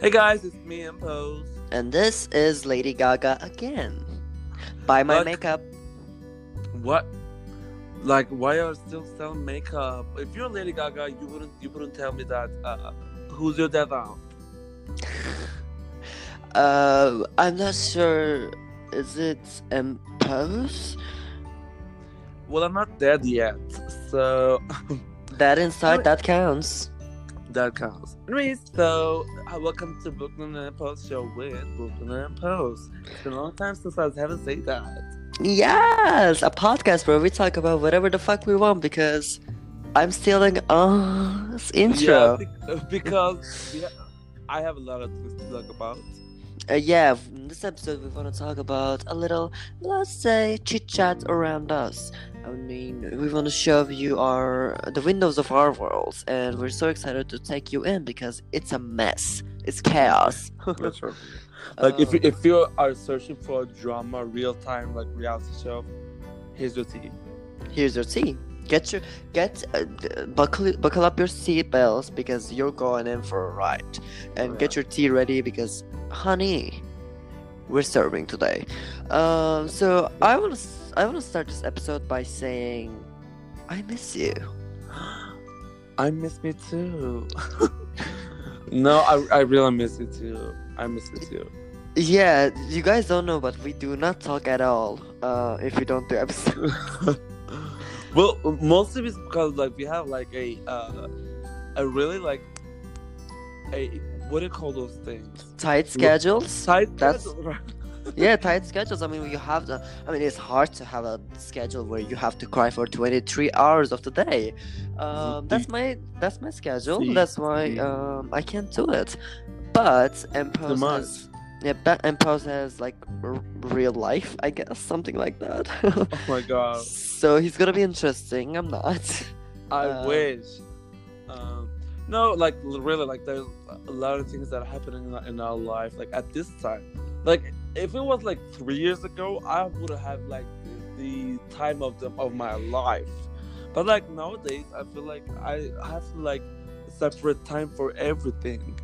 Hey guys, it's me and Pose. And this is Lady Gaga again. Buy my Look. makeup. What? Like, why are you still selling makeup? If you're Lady Gaga, you wouldn't you wouldn't tell me that. Uh, who's your aunt? Uh, I'm not sure. Is it Impose? Well, I'm not dead yet, so That inside, that counts. That counts. Anyways, so uh, welcome to Brooklyn and Post show with Brooklyn and Post. It's been a long time since I was having say that. Yes, a podcast where we talk about whatever the fuck we want because I'm stealing us intro. Yeah, because yeah, I have a lot of things to talk about. Uh, yeah, in this episode we want to talk about a little, let's say, chit chat around us. I mean, we want to show you our the windows of our worlds, and we're so excited to take you in because it's a mess. It's chaos. That's true. Like if you, Um, if you are searching for a drama, real time like reality show, here's your tea. here's your tea. Get your get uh, buckle buckle up your seatbelts because you're going in for a ride, and get your tea ready because, honey, we're serving today. Um, so I want to I want to start this episode by saying, I miss you. I miss me too. no, I, I really miss you too. I miss you too. Yeah, you guys don't know, but we do not talk at all. Uh, if we don't do episodes. well, mostly it's because like we have like a uh, a really like a what do you call those things? tight schedules. Tight That's- schedule, right? yeah, tight schedules. I mean, you have the. I mean, it's hard to have a schedule where you have to cry for twenty three hours of the day. Um, that's my that's my schedule. See, That's why um I can't do it. But Impose has yeah, but Impose has like r- real life, I guess, something like that. Oh my god. so he's gonna be interesting. I'm not. I Um, wish. Um, no, like really, like there's a lot of things that are happening in, our- in our life. Like at this time, like if it was like three years ago, I would have like the, time of the of my life. But like nowadays, I feel like I have to like separate time for everything.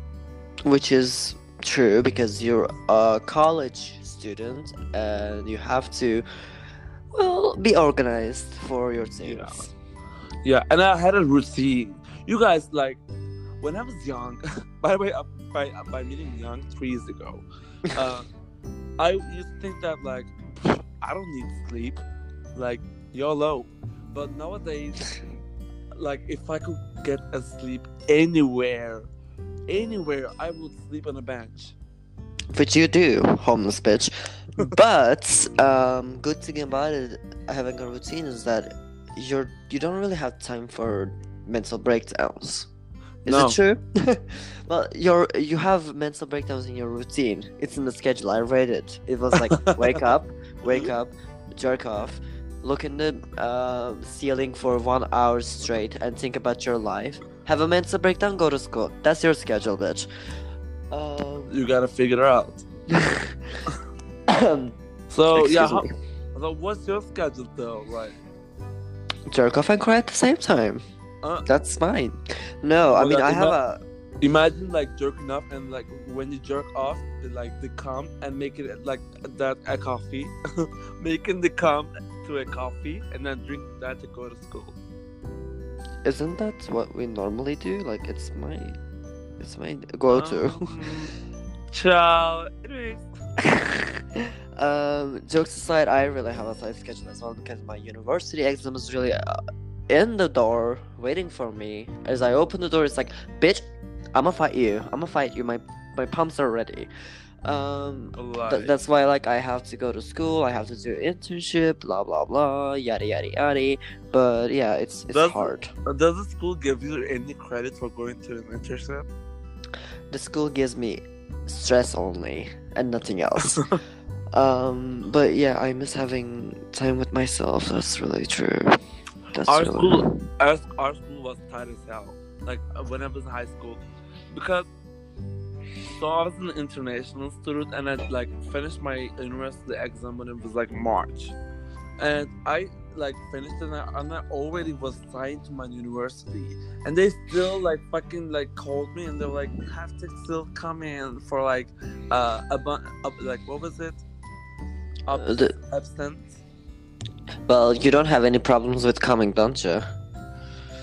Which is true because you're a college student and you have to, well, be organized for your things. Yeah, and I had a routine. You guys like when I was young. by the way, uh, by uh, by meaning young, three years ago, uh, I used to think that like I don't need sleep, like YOLO. But nowadays, like if I could get a sleep anywhere, anywhere, I would sleep on a bench. Which you do, homeless bitch. but um, good thing about it, having a routine is that you're you don't really have time for mental breakdowns. Is No. it true? well, you're you have mental breakdowns in your routine. It's in the schedule. I read it. It was like wake up, wake up, jerk off, look in the uh, ceiling for one hour straight, and think about your life. Have a mental breakdown, go to school. That's your schedule, bitch. Um, You gotta figure it out. So yeah, how, so what's your schedule though? Like, jerk off and cry at the same time. Uh, That's fine. No, I mean that I have not- a imagine like jerking off and like when you jerk off they, like the cum and make it like that a coffee making the cum to a coffee and then drink that to go to school Isn't that what we normally do? Like it's my it's my go to. Um, ciao um, jokes aside, I really have a tight schedule as well because my university exam is really uh, in the door waiting for me. As I open the door, it's like, bitch, I'ma fight you. I'ma fight you. My my pumps are ready. Um, Th- that's why like I have to go to school, I have to do internship, blah blah blah, yada yada yada. But yeah, it's it's Does- hard. does the school give you any credit for going to an internship The school gives me stress only and nothing else. um, but yeah, I miss having time with myself. That's really true. That's our really school our, our school was tight as hell like uh, when i was in high school because so i was an international student and i like finished my university exam when it was like march and i like finished and I, and I already was signed to my university, and they still like fucking like called me and they're like, you have to still come in for like uh a bu- uh, like what was it? Uh, the- absence. Well, you don't have any problems with coming, don't you?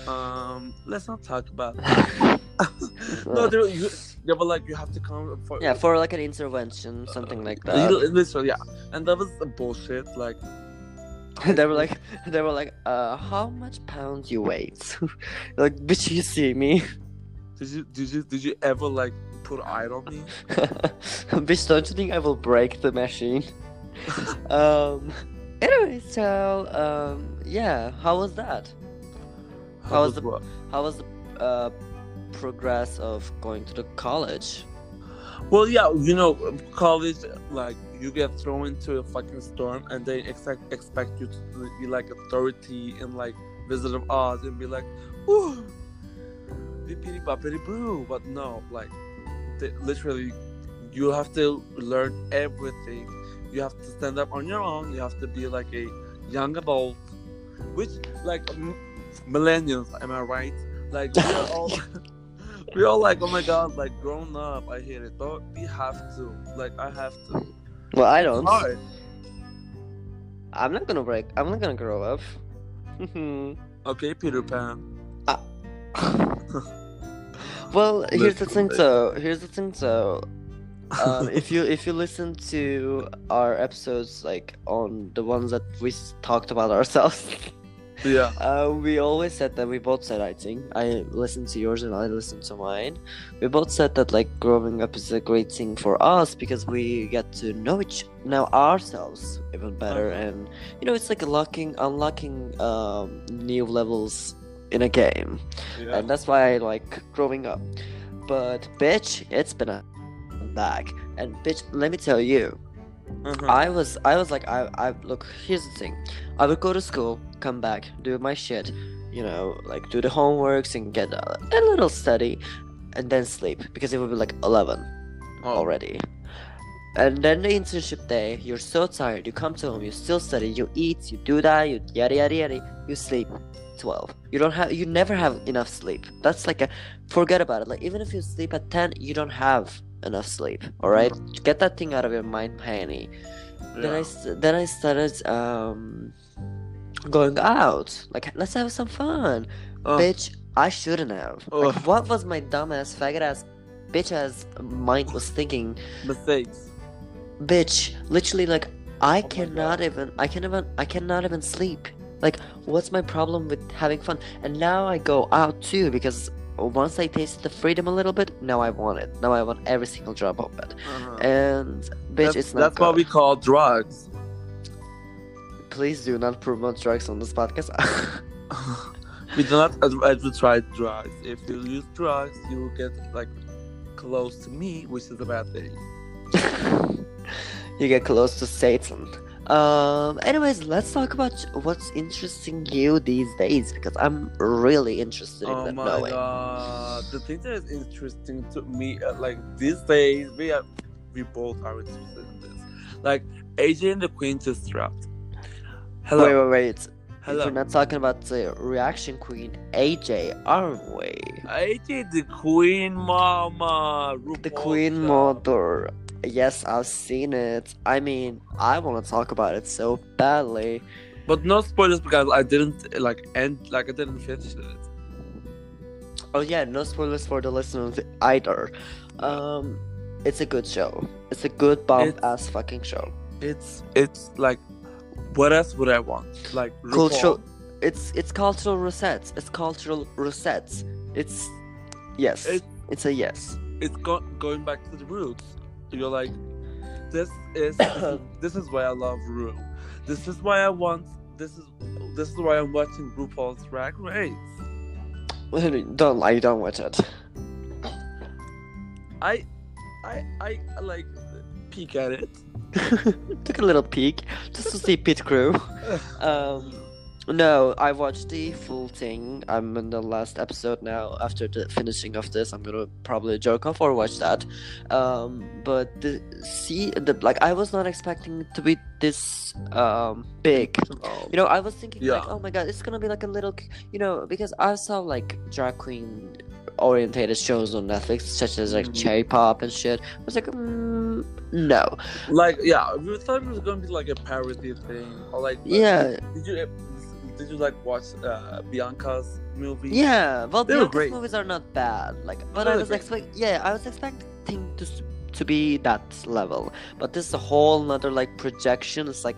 Um, let's not talk about. That. no, they were, you, they were like, you have to come for yeah, for like an intervention, something like Uh, that. literally, yeah, and that was bullshit. Like, they were like, they were like, uh, how much pounds you weigh? like, bitch, you see me? did you did you did you ever like put iron on me? bitch, don't you think I will break the machine? um. Anyway, so um, yeah, how was that? How was the- what? How was the uh, progress of going to the college? Well, yeah, you know, college, like, you get thrown into a fucking storm and they expect expect you to be like authority in like Wizard of Oz and be like, ooh, bippity boppity boo. But no, like, they, literally, you have to learn everything. You have to stand up on your own. You have to be like a young adult, which, like, m- millennials, am I right? Like, we're all. We're all like, oh my god, like grown up, I hate it. But we have to. Like I have to. Well, I don't. hard. I'm not gonna break. I'm not gonna grow up. Okay, Peter Pan. Ah. well, here's the thing. So here's the thing. So um, if you if you listen to our episodes, like on the ones that we talked about ourselves, yeah. uh, we always said that we both said. I think I listened to yours and I listened to mine. We both said that like growing up is a great thing for us because we get to know each now ourselves even better, Uh-huh. and you know it's like unlocking unlocking um, new levels in a game Yeah. and that's why I like growing up. But bitch, it's been a back, and bitch, let me tell you, Uh-huh. I was I was like I I look. Here's the thing, I would go to school, come back, do my shit, you know, like do the homeworks and get a, a little study, and then sleep because it would be like eleven Oh, already. And then the internship day, you're so tired, you come to home, you still study, you eat, you do that, you yada yada yada, you sleep. 12. You don't have you never have enough sleep. That's like a forget about it. Like even if you sleep at 10, you don't have enough sleep. All right? Get that thing out of your mind, Penny. Then I then I started um going out. Like let's have some fun. Oh, Bitch, I shouldn't have. Like, what was my dumbass faggot ass bitch ass mind was thinking? mistakes. bitch literally like i Oh cannot even i can even i cannot even sleep like what's my problem with having fun and now i go out too because once i tasted the freedom a little bit now i want it now i want every single drop of it Uh-huh. and bitch that's it's not that's what we call drugs. please do not promote drugs on this podcast we do not ad- advertise drugs. If you use drugs, you get like close to me, which is a bad thing. you get close to satan um anyways let's talk about what's interesting you these days because i'm really interested in Oh that my knowing god! The thing that is interesting to me, uh, like these days, we are we both are interested in this. Like AJ and the Queen just dropped. Hello, wait wait wait hello. We're not talking about the reaction queen AJ, aren't we? AJ, the Queen Mama. The queen mother. Yes, I've seen it. I mean, I want to talk about it so badly. But no spoilers because I didn't like end like I didn't finish it. Oh yeah, no spoilers for the listeners either. Um, it's a good show. It's a good bomb It's- ass fucking show. It's it's like what else would I want? Like Cultural. It's it's cultural resets. It's cultural resets. It's yes. It- it's a yes. it's go- going back to the roots. You're like, this is this is, why I love Ru. This is why I want. This is this is why I'm watching RuPaul's Drag Race. don't lie. Don't watch it. I, I, I like peek at it. Took a little peek just to see Pit Crew. Um, No, I watched the full thing. I'm in the last episode now. After the finishing of this, I'm gonna probably jerk off or watch that. Um, but the see the like I was not expecting it to be this um big. Oh. You know, I was thinking like, oh my god, it's gonna be like a little, you know, because I saw like drag queen orientated shows on Netflix, such as like Mhm. Cherry Pop and shit. I was like, mm, no, Like yeah, we thought it was gonna be like a parody thing, or like yeah, Did you did you like watch uh, Bianca's movie? yeah. Well, They were Bianca's great. movies are not bad, like, but I was expecting, yeah, I was expecting to to be that level, but this is a whole nother like projection. It's like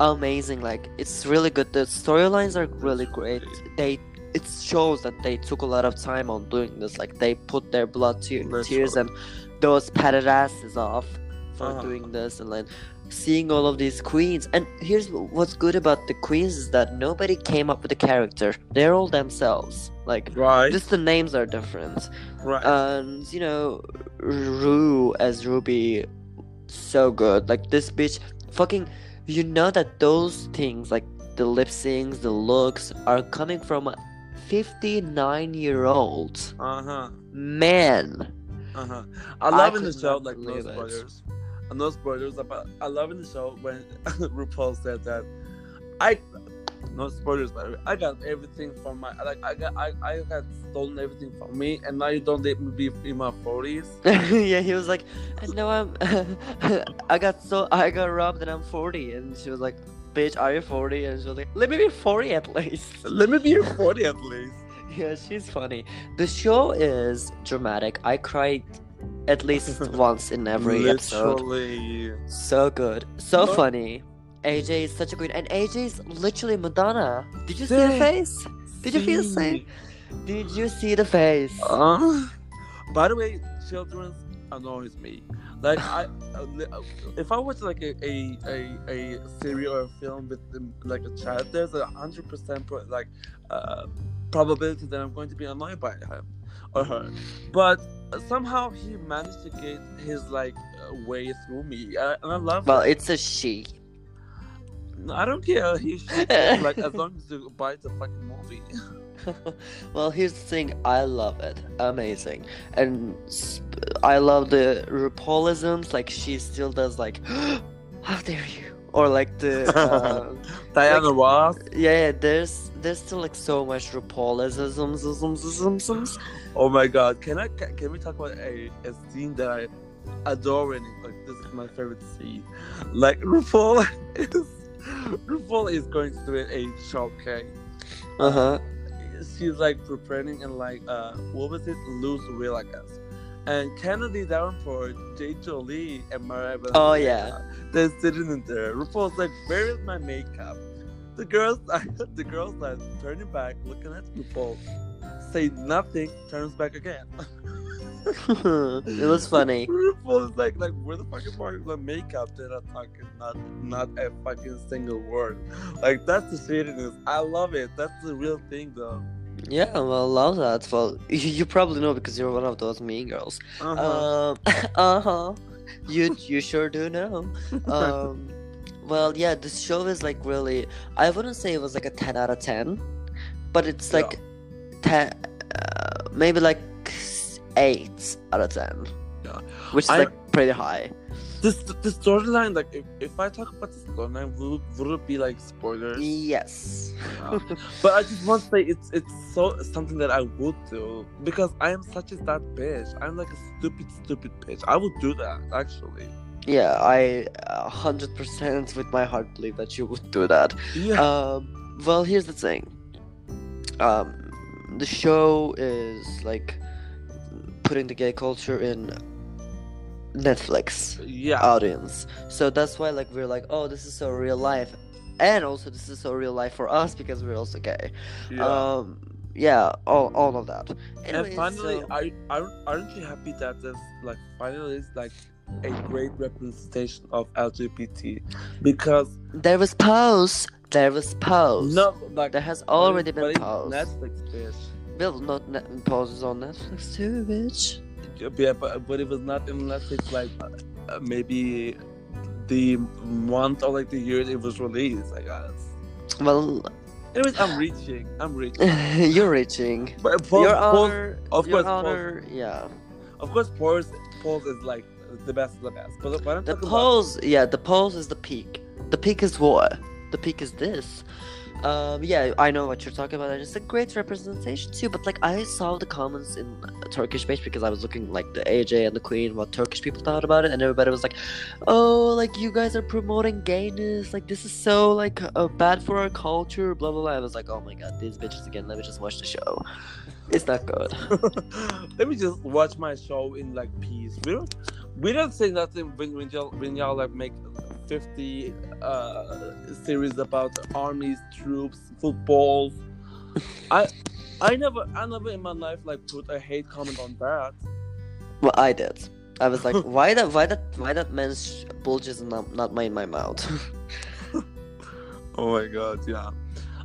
amazing, like it's really good. The storylines are really great. They it shows that they took a lot of time on doing this. Like they put their blood te- tears and those padded asses off for Uh-huh. doing this, and then seeing all of these queens. And here's what's good about the queens is that nobody came up with a character. They're all themselves. Like Right. just the names are different. right. And you know, Ru as Ruby, so good. Like this bitch, fucking. You know that those things, like the lip syncs, the looks, are coming from a 59 year old uh huh. man. Uh huh. I love in the show like no believe No spoilers about. I love in the show when RuPaul said that I. No spoilers, by the way. I got everything from my like. I got I, I got stolen everything from me, and now you don't let me be in my forties. yeah, he was like, and now I'm, I got so I got robbed and I'm 40, and she was like, bitch, are you 40? And she was like, let me be 40 at least. Let me be forty at least. Yeah, she's funny. The show is dramatic. I cried at least once in every episode. So good, so But- funny. AJ is such a queen, and AJ is literally Madonna. Did you see the face? Did you feel the same? Did you see the face? Uh, by the way, children annoys me. Like I, uh, if I watch like a a, a, a series or a film with um, like a child, there's a hundred percent pro- like uh, probability that I'm going to be annoyed by him or her. But somehow he managed to get his like way through me, and I love Well, it. it's a she. I don't care. He should, like as long as you buy the fucking movie. well, here's the thing. I love it. Amazing. And sp- I love the RuPaulisms. Like, she still does, like, how dare you? Or, like, the. Uh, Diana Ross. yeah, yeah, there's there's still, like, so much RuPaulisms. Oh my god, can I can, can we talk about a, a scene that I adore and like this is my favorite scene. Like RuPaul is RuPaul is going to do a showcase. Uh huh. She's like preparing and like uh what was it? Lose Will I guess. And Kennedy Davenport, Jay Jolie, and Mariah Oh, yeah. they're sitting in there. RuPaul's like, "Where is my makeup?" The girls, I the girls are turning back, looking at RuPaul, say nothing, turns back again. it was funny. RuPaul is like, like, where the fuck is my my makeup? They're not talking, not, not a fucking single word. Like that's the shadiness. I love it. That's the real thing, though. Yeah, well, love that. Well, you, you probably know because you're one of those mean girls. Uh-huh. Um, uh huh. You you sure do know. Um, well, yeah, this show is like really. I wouldn't say it was like a ten out of ten, but it's Yeah. like ten, uh, maybe like eight out of ten. Yeah. which is I- like pretty high. this this storyline, like, if, if I talk about the storyline, would would it be like spoilers? Yes. Yeah. but I just want to say it's it's so something that I would do because I am such a that bitch. I'm like a stupid stupid bitch. I would do that actually. Yeah, I a hundred percent with my heart believe that you would do that. Yeah. Um, well, here's the thing. Um, the show is like putting the gay culture in Netflix yeah. audience, so that's why like we're like, oh, this is so real life, and also this is so real life for us because we're also gay. yeah. Um, yeah, all all of that. Anyways, and finally, so- are, are aren't you happy that there's like finally is like a great representation of LGBT? Because there was pose. There was pose. no, like there has already it- been pose. Netflix, bitch. Well, not net pose is on Netflix too, bitch. Yeah, but but it was not in Netflix like uh, maybe the month or like the year it was released. I guess. Well, Anyways, I'm reaching. I'm reaching. you're reaching. But Paul, your honor, of your course, honor, yeah. of course, Paul's Paul's is like the best of the best. But, I'm The talking pose, yeah, the pose is the peak. The peak is what? The peak is this. Um, yeah, I know what you're talking about, it's a great representation too. But like, I saw the comments in Turkish page because I was looking like the AJ and the Queen, what Turkish people thought about it, and everybody was like, "Oh, like you guys are promoting gayness. Like this is so like uh, bad for our culture." Blah blah blah. I was like, "Oh my god, these bitches again. Let me just watch the show. It's not good." let me just watch my show in like peace. We don't we don't say nothing when when y'all when y'all like make fifty uh series about armies, troops, footballs. I I never I never in my life like put a hate comment on that. Well, I did. I was like, why that, why that, why that man's bulges not not my in my mouth? Oh my god, yeah.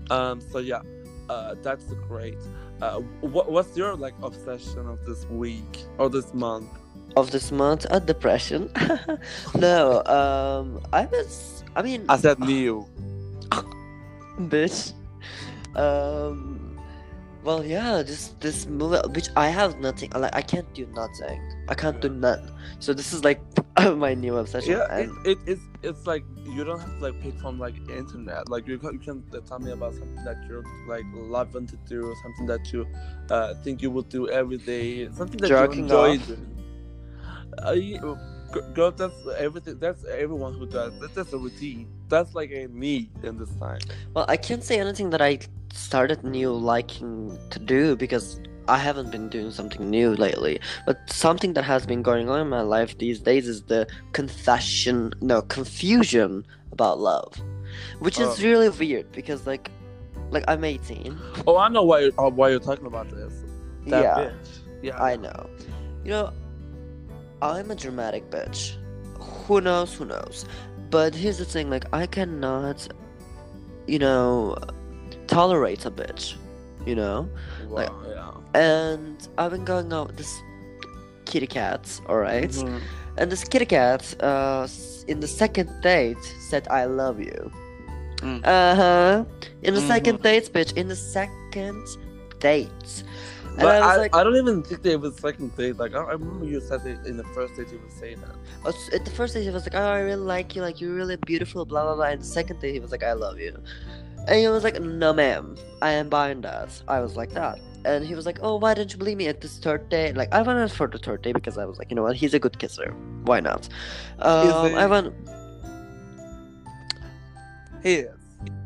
Um. So yeah, uh, that's great. Uh, what what's your like obsession of this week or this month? Of this month, a depression. no, um, I was. I mean, I said new. bitch. Um, well, yeah, this this movie, which I have nothing. Like, I can't do nothing. I can't do none. So this is like my new obsession. Yeah, it, and it it's it's like you don't have to like pick from like internet. Like you can, you can uh, tell me about something that you're like loving to do, something that you uh think you would do every day, something that Jerking you enjoy off. doing. Uh, you- girl, that's everything. That's everyone who does. That's just a routine. That's like a me in this time. well, I can't say anything that I started new liking to do because I haven't been doing something new lately. But something that has been going on in my life these days is the confession, no, confusion about love, which is Oh. really weird because like, like I'm 18. Oh, I know why you're, uh, why you're talking about this. That yeah, bitch. Yeah. I know. You know, I'm a dramatic bitch. Who knows? Who knows? But here's the thing: like, I cannot, you know, tolerate a bitch. You know. Wow, yeah. and I've been going out with this kitty cat, alright? Mhm. And this kitty cat, uh, in the second date, said "I love you." Mm. Uh huh. In the Mhm. second date, bitch. In the second date. And But I was I, like, I don't even think they was second date. Like I, I remember you said it in the first date you would saying that. uh, s- at the first date, he was like, "Oh, I really like you. Like, you're really beautiful." Blah blah blah. And the second date, he was like, "I love you," and he was like, "No, ma'am, I am buying that." I was like that, and he was like, "Oh, why didn't you believe me at this third day?" Like, I went for the third day because I was like, you know what, he's a good kisser. Why not? Um, I went, He.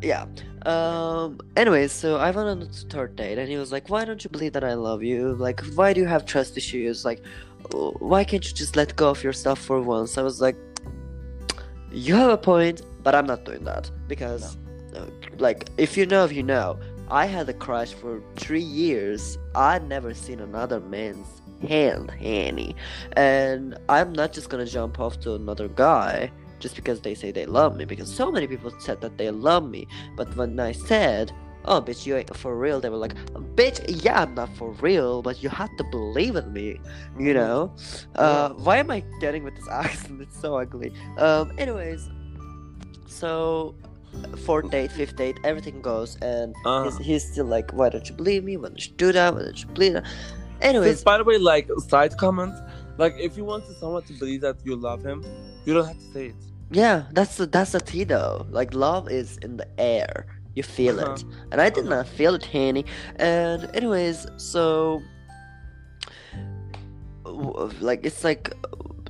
Yeah. Um. Anyways, so I went on the third date, and he was like, "Why don't you believe that I love you? Like, why do you have trust issues? Like, why can't you just let go of your stuff for once?" I was like, "You have a point, but I'm not doing that because, uh, like, if you know, if you know, I had a crush for three years. I'd never seen another man's hand, Hanny, and I'm not just gonna jump off to another guy." Just because they say they love me, because so many people said that they love me, but when I said, "Oh, bitch, you ain't for real," they were like, "Bitch, yeah, I'm not for real, but you have to believe in me." You know? Uh, why am I getting with this accent? It's so ugly. Um, anyways, so fourth date, fifth date, everything goes, and Uh, he's, he's still like, "Why don't you believe me? Why don't you do that? Why don't you believe that?" Anyways, by the way, like side comment, like if you want someone to believe that you love him, you don't have to say it. Yeah, that's the that's the tea though. Like love is in the air. You feel Uh-huh. it, and I did Uh-huh. not feel it, Hanny. And anyways, so like it's like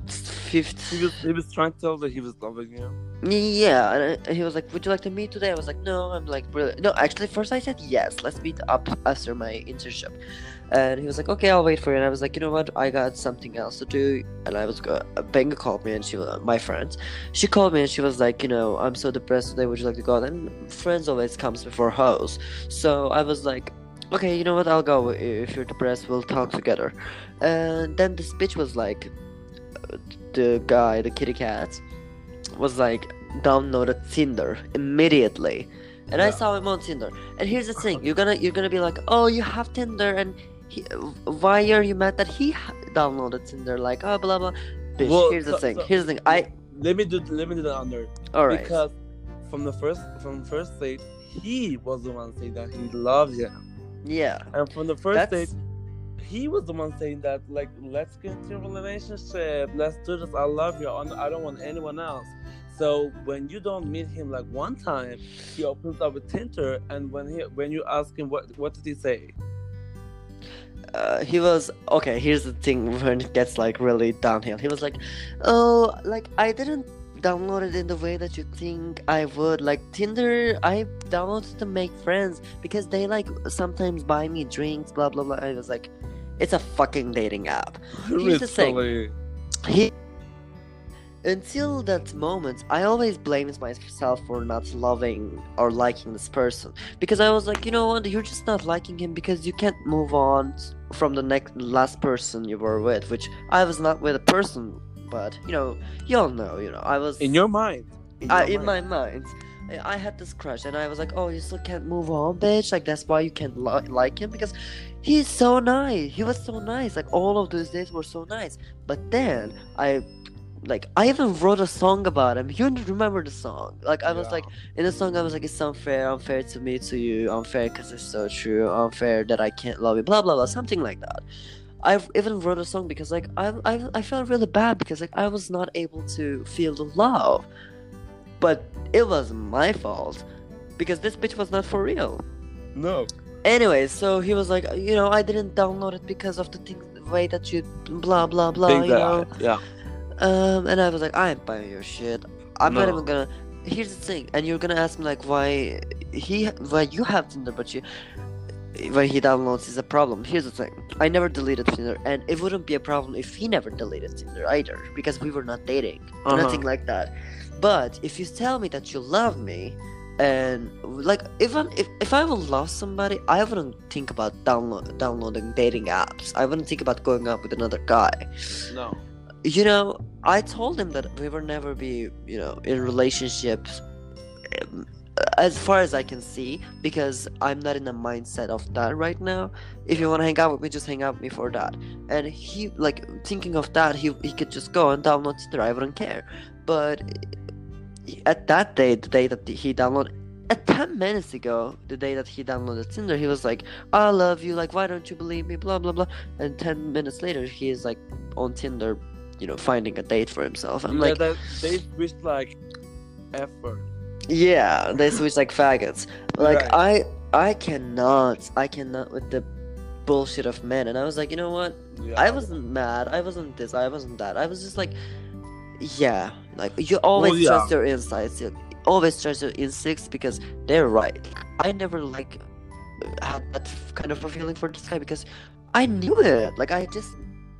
fifth. He was he was trying to tell that he was loving you. Yeah, and I- he was like, "Would you like to meet today?" I was like, "No, I'm like, really... no." Actually, first I said yes. Let's meet up after my internship, and he was like, "Okay, I'll wait for you." And I was like, "You know what? I got something else to do." And I was go. Benga called me, and she was my friend. She called me, and she was like, "You know, I'm so depressed today. Would you like to go?" out?" And friends always comes before hoes, so I was like. Okay, you know what? I'll go. If you're depressed, we'll talk together. And then this bitch was like, uh, the guy, the kitty cat, was like downloaded Tinder immediately, and I saw him on Tinder. And here's the thing: you're gonna you're gonna be like, oh, you have Tinder, and he, why are you mad that he downloaded Tinder? Like, oh, blah blah. Bitch, Well, here's the thing. so- here's the thing. I Let me do let me do the under all right. because from the first from the first date he was the one saying that he loved him. Yeah. And from the first That's date, he was the one saying that, like, let's get into a relationship. Let's do this. I love you. I don't want anyone else. So when you don't meet him like one time, he opens up a Tinder, and when he when you ask him what what did he say? Uh, he was okay. Here's the thing when it gets like really downhill. He was like, "Oh, like I didn't download it in the way that you think I would. Like Tinder, I downloaded to make friends because they like sometimes buy me drinks, blah blah blah." I was like, "It's a fucking dating app." Here's the thing. He until that moment, I always blamed myself for not loving or liking this person because I was like, you know what, you're just not liking him because you can't move on from the next last person you were with, which I was not with a person, but you know, you all know, you know, I was In your mind. In, I, your in mind. my mind. I- I had this crush, and I was like, "Oh, you still can't move on, bitch! Like that's why you can't li- like him because he's so nice. He was so nice. Like all of those days were so nice. But then I, like, I even wrote a song about him. You remember the song? Like I was Yeah. like, in the song, I was like, "It's unfair, unfair to me, to you, unfair because it's so true, unfair that I can't love you." Blah blah blah, something like that. I even wrote a song because like I, I I felt really bad because like I was not able to feel the love, but it was my fault because this bitch was not for real. No. Anyway, so he was like, you know, I didn't download it because of the thing, the way that you blah blah blah, Think you know. Yeah. Um, and I was like, I ain't buying your shit. I'm not even gonna. Here's the thing, and you're gonna ask me like why he why you have Tinder but you when he downloads is a problem. Here's the thing, I never deleted Tinder, and it wouldn't be a problem if he never deleted Tinder either because we were not dating, Uh-huh. nothing like that. But if you tell me that you love me. And like if I'm if, if I will love somebody, I wouldn't think about download downloading dating apps. I wouldn't think about going out with another guy No. You know i told him that we will never be you know in relationships um, as far as i can see because i'm not in the mindset of that right now. If you want to hang out with me just hang out with me for that. And he like thinking of that he, he could just go and download tinder i wouldn't care. But at that day the day that he downloaded at 10 minutes ago the day that he downloaded tinder he was like i love you like why don't you believe me? Blah blah blah. And 10 minutes later he is like on tinder you know finding a date for himself. I'm yeah, like that, they wish like effort. yeah they switch like faggots. Like Right. i i cannot i cannot with the bullshit of men. And i was like you know what? Yeah. i wasn't mad. I wasn't this. I wasn't that. I was just like yeah like you always yeah. trust your insights. You always trust your instincts because they're right. I never like had that kind of a feeling for this guy because i knew it. Like i just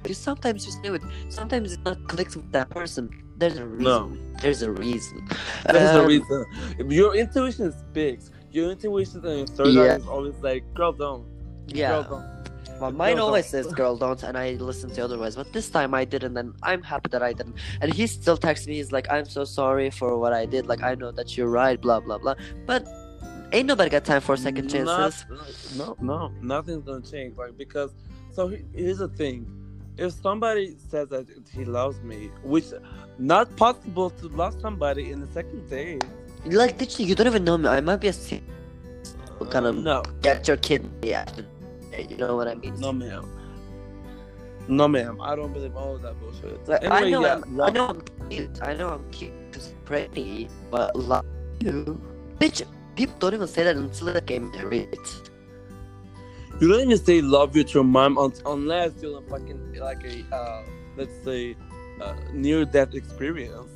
you sometimes just knew it sometimes it's not clicked with that person there's a reason No. there's a reason That's the Um, reason. Your intuition is big. Your intuition and your third Yeah. eye is always like, girl, don't. yeah Girl, don't. Well, mine Girl, always don't. says girl don't and i listen to otherwise but this time i didn't and i'm happy that i didn't and he still texts me he's like i'm so sorry for what i did like i know that you're right blah blah blah but ain't nobody got time for second chances Not- no, no, nothing's gonna change. Like because, so here's the thing: if somebody says that he loves me, which not possible to love somebody in the second date. like literally you don't even know me i might be a se- kind of no, get your kid yeah you know what i mean no, ma'am. No, ma'am. I don't believe all of that bullshit. Like, I know yeah, I'm, I know I'm cute. I know I'm cute because pretty, but love you, bitch. People don't even say that until they get married. You don't even say love you to your mom un- unless you're in fucking like a uh, let's say uh, near death experience.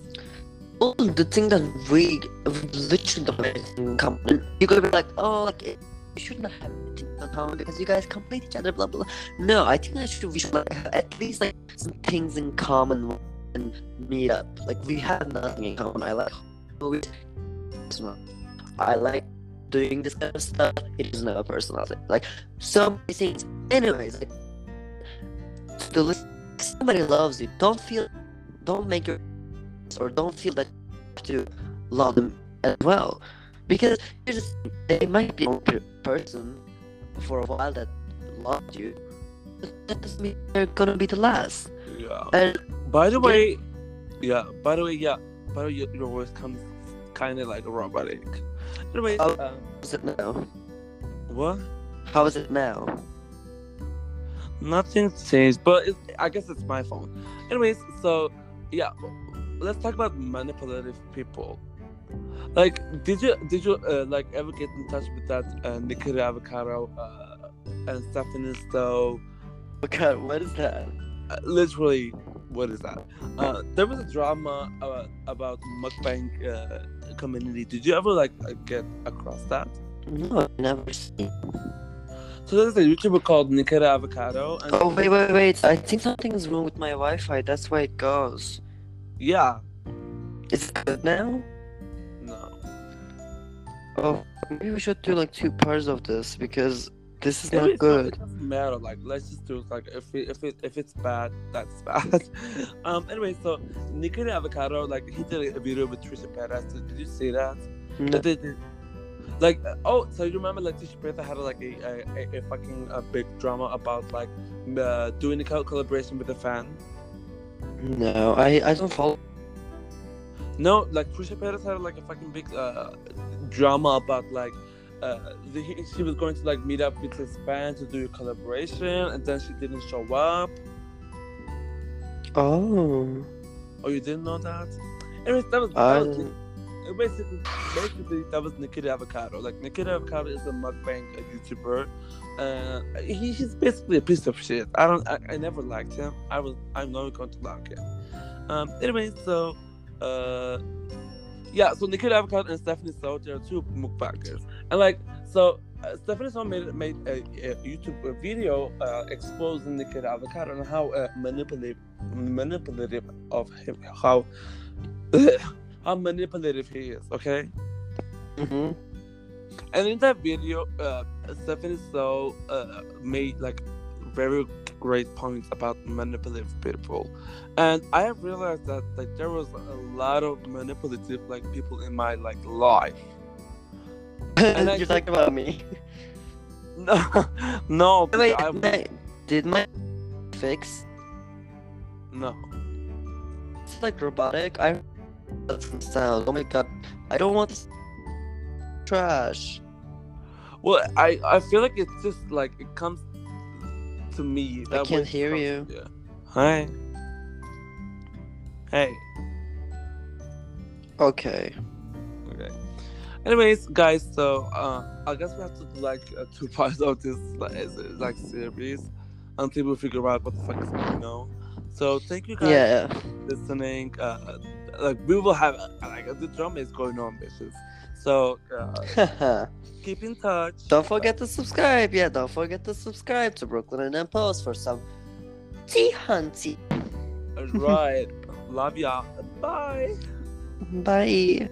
Well, the thing that we, literally don't have in common. You could be like, oh, like you should not have anything in common because you guys complete each other, blah blah. blah. No, I think that should we should like have at least like some things in common and meet up. Like we have nothing in common. I like movies. I like doing this kind of stuff. It doesn't have a personality. Like so many things. Anyways, like to listen, somebody loves you. Don't feel, don't make your or don't feel that you have to love them as well. Because the thing, they might be per- person for a while that loved you, but that doesn't mean they're gonna be the last. Yeah. And By the Yeah. way, yeah. By the way, yeah. By the way, your, your voice comes kind of like robotic. Anyway, Oh. um, is it now? What? How is it now? Nothing changed, but I guess it's my phone. Anyways, so yeah, let's talk about manipulative people. Like, did you did you uh, like ever get in touch with that uh, Nikocado Avocado uh, and Stephanie Soo? God, what is that? Uh, literally, what is that? Uh, there was a drama uh, about mukbang uh, community. Did you ever like uh, get across that? No, I've never seen. So there's a YouTuber called Nikocado Avocado, and Oh wait, wait, wait! I think something is wrong with my Wi-Fi. That's why it goes. yeah, Is it good now? no. Oh, maybe we should do like two parts of this because this is not good. It doesn't matter. Like, let's just do it. Like, if it, if it if it's bad, that's bad. um. Anyway, so Nikocado Avocado, like, he did a video with Trisha Paytas. Did, did you see that? No. They did. Like, oh, so you remember like Trisha Paytas had like a a, a, a fucking uh, big drama about like uh, doing a co- collaboration with a fan. No, I I don't follow. No, like Trisha Paytas had like a fucking big uh, drama about like uh, the, she was going to like meet up with his fan to do a collaboration, and then she didn't show up. Oh, Oh, you didn't know that? Anyways, that was, that was basically basically that was Nikocado Avocado. Like Nikocado Avocado is a mukbang uh, YouTuber. Uh, he, he's basically a piece of shit. I don't. I, I never liked him. I was. I'm not going to like him. Um. Anyway, so uh, yeah. So Nikocado Avocado and Stephanie Soo, they're two mukbangers, and like so. Uh, Stephanie Soo made made a, a YouTube video uh, exposing Nikocado Avocado and how uh, manipulative manipulative of him, how how manipulative he is. Okay, hmm and in that video, uh, Stephanie Soo uh, made like very great points about manipulative people, and I have realized that like there was a lot of manipulative like people in my like life. And I You're talking about me. No, no, Wait, I, did my fix? no. It's like robotic. I doesn't sound. Oh my god! I don't want this trash. Well, I I feel like it's just like it comes to me. I That can't hear comes- you. Yeah. Hi. Hey. Okay. Okay. Anyways, guys, so uh, I guess we have to do like uh, two parts of this like, as- as, like series until we figure out what the fuck is going on. So thank you guys Yeah. for listening. Uh, like we will have like the drama is going on, bitches. So uh, keep in touch. don't forget to subscribe. Yeah, don't forget to subscribe to Brooklyn and then Post for some tea hunty. Uh, right. Love y'all. Bye. Bye.